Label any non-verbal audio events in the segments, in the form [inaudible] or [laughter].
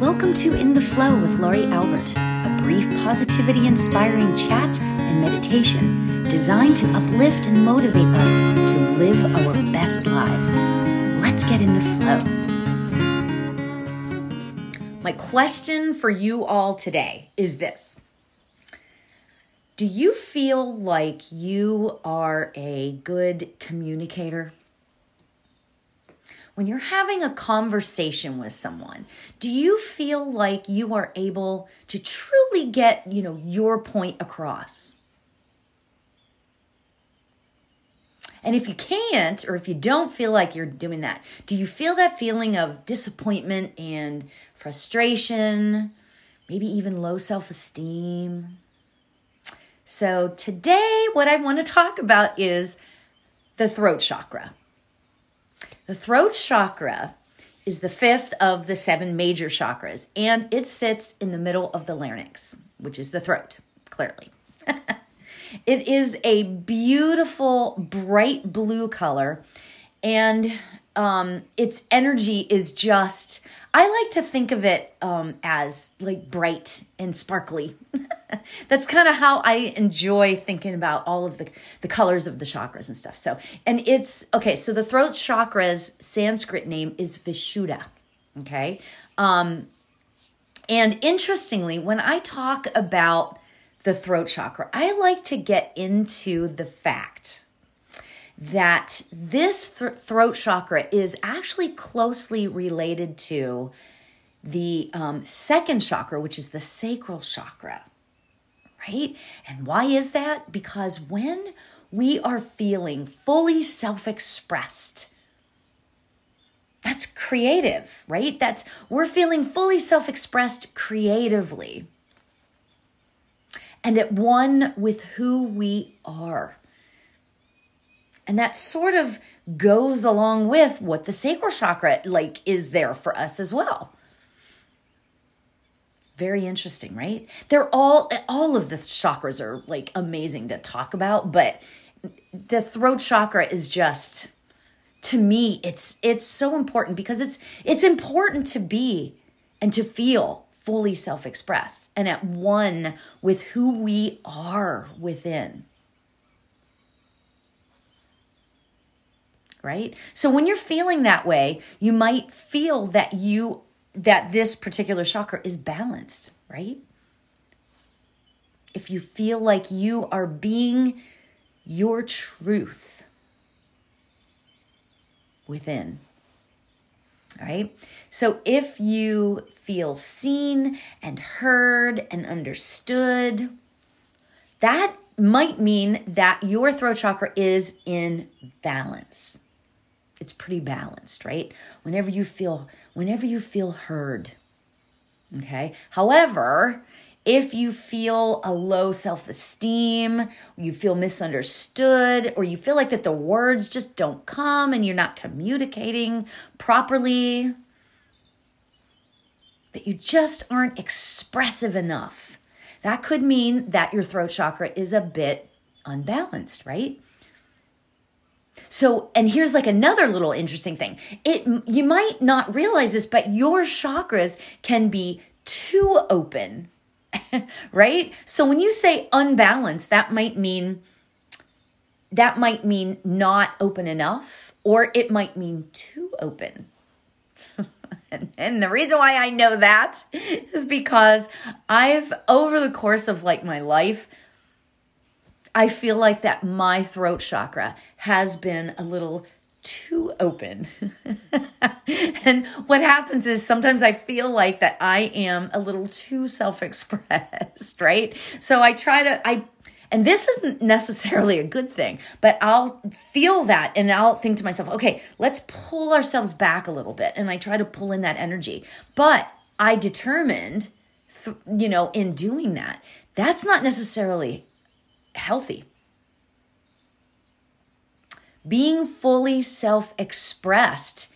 Welcome to In the Flow with Laurie Albert, a brief positivity inspiring chat and meditation designed to uplift and motivate us to live our best lives. Let's get in the flow. My question for you all today is this Do you feel like you are a good communicator? When you're having a conversation with someone, do you feel like you are able to truly get, you know, your point across? And if you can't, or if you don't feel like you're doing that, do you feel that feeling of disappointment and frustration, maybe even low self esteem? So, today, what I want to talk about is the throat chakra. The throat chakra is the fifth of the seven major chakras, and it sits in the middle of the larynx, which is the throat, clearly. [laughs] it is a beautiful, bright blue color, and um, its energy is just, I like to think of it um, as like bright and sparkly. [laughs] That's kind of how I enjoy thinking about all of the, the colors of the chakras and stuff. So, and it's okay. So the throat chakra's Sanskrit name is Vishuddha. Okay. Um, and interestingly, when I talk about the throat chakra, I like to get into the fact that this th- throat chakra is actually closely related to the um, second chakra, which is the sacral chakra, right? And why is that? Because when we are feeling fully self expressed, that's creative, right? That's we're feeling fully self expressed creatively and at one with who we are. And that sort of goes along with what the sacral chakra like is there for us as well. Very interesting, right? They're all all of the chakras are like amazing to talk about, but the throat chakra is just to me it's it's so important because it's it's important to be and to feel fully self-expressed and at one with who we are within. Right? So when you're feeling that way, you might feel that you that this particular chakra is balanced, right? If you feel like you are being your truth within. All right. So if you feel seen and heard and understood, that might mean that your throat chakra is in balance it's pretty balanced, right? Whenever you feel whenever you feel heard. Okay? However, if you feel a low self-esteem, you feel misunderstood or you feel like that the words just don't come and you're not communicating properly, that you just aren't expressive enough. That could mean that your throat chakra is a bit unbalanced, right? So, and here's like another little interesting thing. It you might not realize this, but your chakras can be too open. [laughs] right? So when you say unbalanced, that might mean that might mean not open enough or it might mean too open. [laughs] and, the reason why I know that is because I've over the course of like my life I feel like that my throat chakra has been a little too open. [laughs] and what happens is sometimes I feel like that I am a little too self-expressed, [laughs] right? So I try to I and this isn't necessarily a good thing, but I'll feel that and I'll think to myself, okay, let's pull ourselves back a little bit. And I try to pull in that energy. But I determined, th- you know, in doing that, that's not necessarily healthy. Being fully self expressed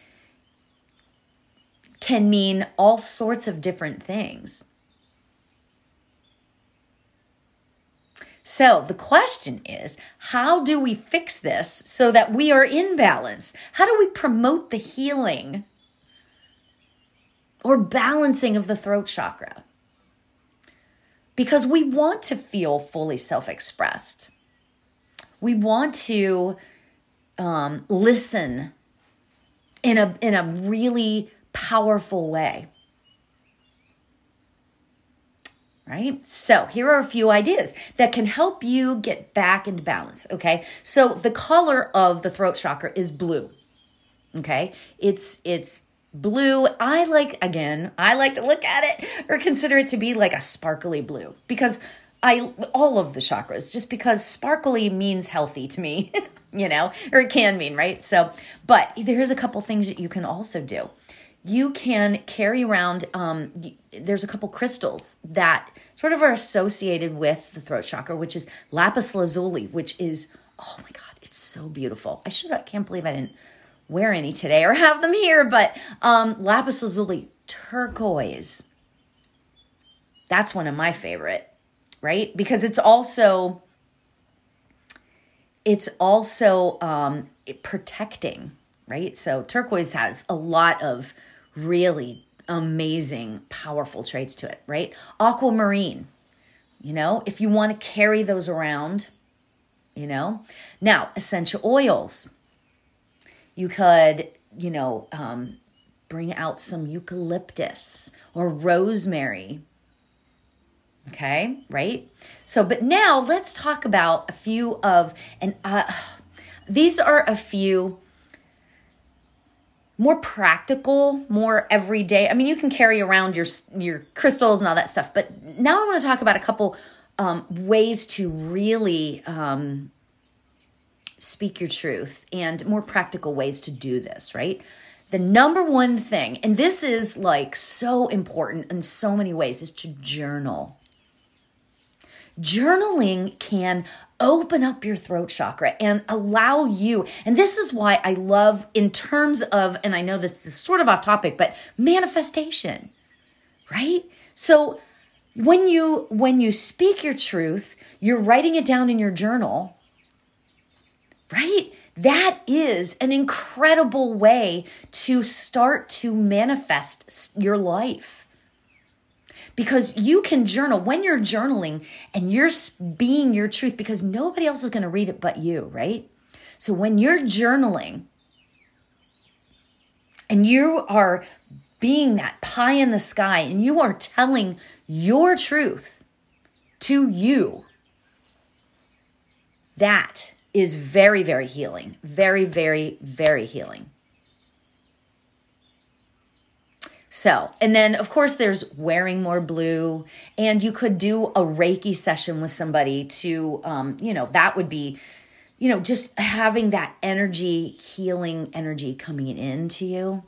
can mean all sorts of different things. So the question is how do we fix this so that we are in balance? How do we promote the healing? or balancing of the throat chakra. Because we want to feel fully self expressed. We want to um, listen in a, in a really powerful way. right? So here are a few ideas that can help you get back into balance, okay? So the color of the throat chakra is blue. Okay? It's it's blue. I like again, I like to look at it or consider it to be like a sparkly blue because I all of the chakras just because sparkly means healthy to me, [laughs] you know, or it can mean, right? So, but there's a couple things that you can also do you can carry around um, there's a couple crystals that sort of are associated with the throat chakra which is lapis lazuli which is oh my god it's so beautiful i should i can't believe i didn't wear any today or have them here but um, lapis lazuli turquoise that's one of my favorite right because it's also it's also um, protecting right so turquoise has a lot of really amazing, powerful traits to it, right? Aquamarine, you know, if you want to carry those around, you know. Now, essential oils. You could, you know, um, bring out some eucalyptus or rosemary. Okay, right? So, but now let's talk about a few of, and uh, these are a few more practical, more everyday. I mean, you can carry around your your crystals and all that stuff, but now I want to talk about a couple um, ways to really um, speak your truth and more practical ways to do this. Right. The number one thing, and this is like so important in so many ways, is to journal. Journaling can open up your throat chakra and allow you. And this is why I love, in terms of, and I know this is sort of off topic, but manifestation, right? So when you when you speak your truth, you're writing it down in your journal, right? That is an incredible way to start to manifest your life because you can journal when you're journaling and you're being your truth because nobody else is going to read it but you, right? So when you're journaling and you are being that pie in the sky and you are telling your truth to you, that is very, very healing. Very, very, very healing. So, and then of course there's wearing more blue, and you could do a Reiki session with somebody to, um, you know, that would be, you know, just having that energy, healing energy coming into you.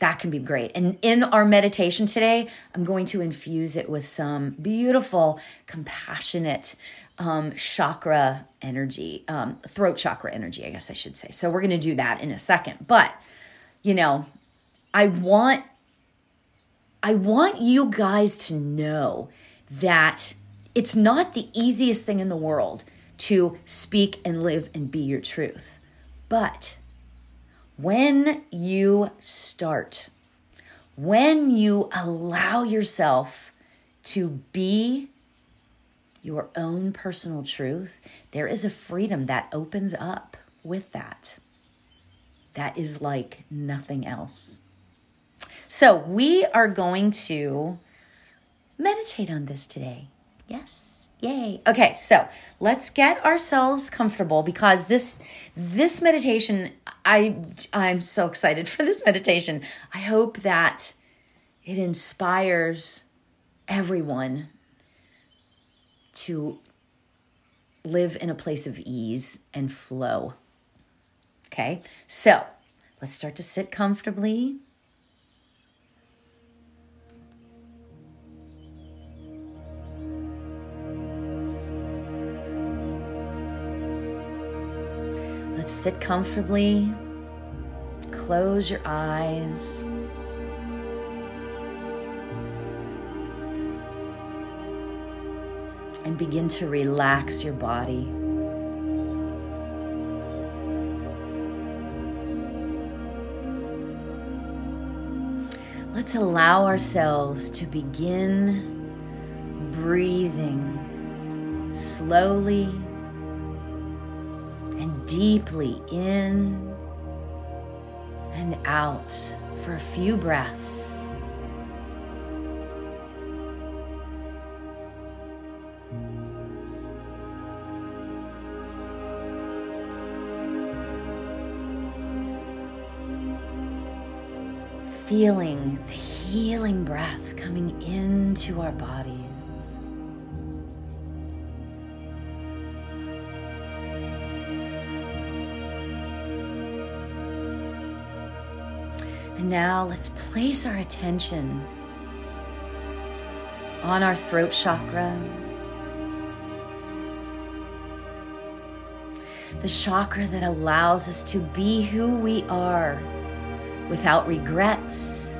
That can be great. And in our meditation today, I'm going to infuse it with some beautiful, compassionate um, chakra energy, um, throat chakra energy, I guess I should say. So we're going to do that in a second. But, you know, I want I want you guys to know that it's not the easiest thing in the world to speak and live and be your truth. But when you start, when you allow yourself to be your own personal truth, there is a freedom that opens up with that. That is like nothing else. So we are going to meditate on this today. Yes. Yay. Okay, so let's get ourselves comfortable because this this meditation I I'm so excited for this meditation. I hope that it inspires everyone to live in a place of ease and flow. Okay? So, let's start to sit comfortably. Let's sit comfortably. Close your eyes. And begin to relax your body. let's allow ourselves to begin breathing slowly and deeply in and out for a few breaths. Feeling the healing breath coming into our bodies. And now let's place our attention on our throat chakra. The chakra that allows us to be who we are without regrets.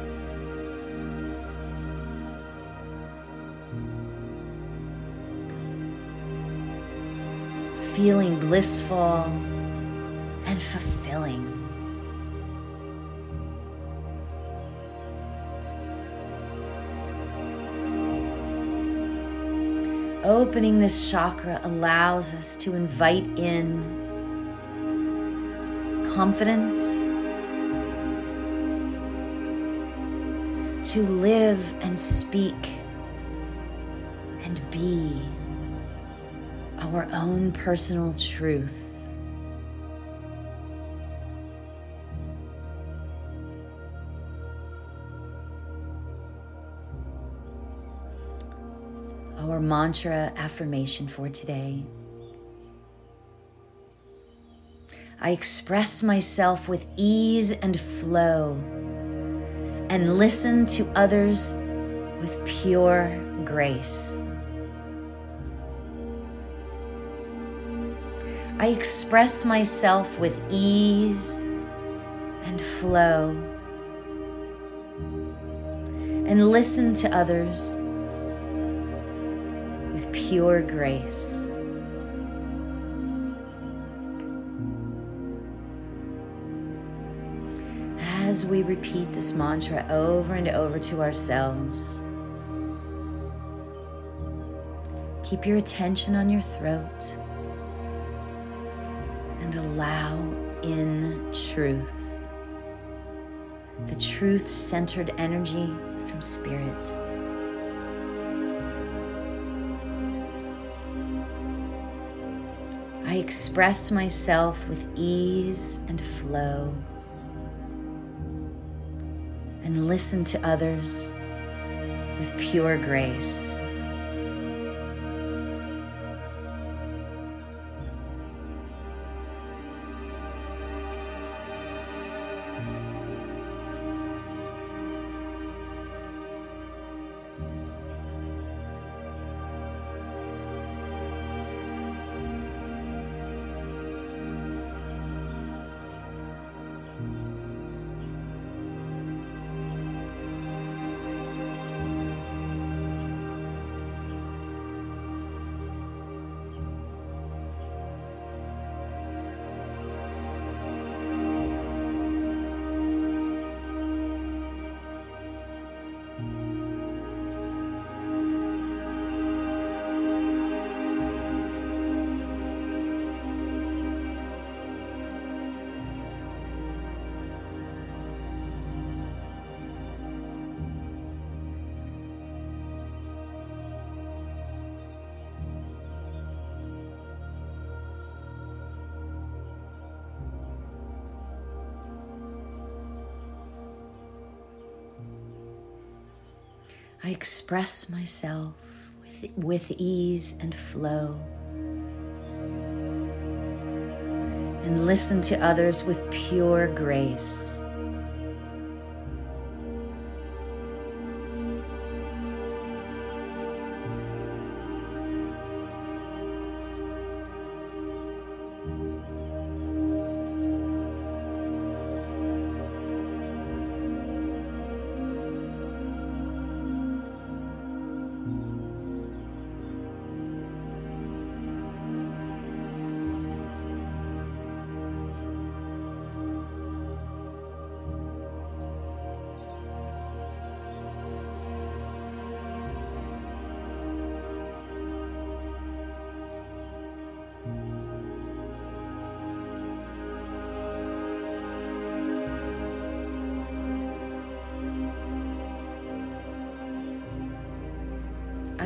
Feeling blissful and fulfilling. Opening this chakra allows us to invite in confidence, to live and speak and be our own personal truth. Our mantra affirmation for today. I express myself with ease and flow and listen to others with pure grace. I express myself with ease and flow and listen to others with pure grace. As we repeat this mantra over and over to ourselves, keep your attention on your throat and allow in truth, the truth centered energy from Spirit. I express myself with ease and flow and listen to others with pure grace. I express myself with, with ease and flow. And listen to others with pure grace.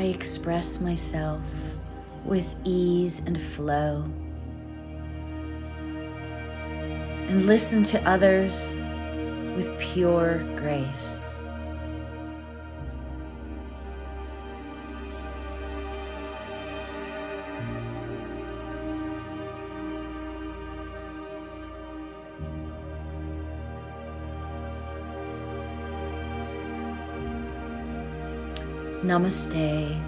I express myself with ease and flow. And listen to others with pure grace. Namaste.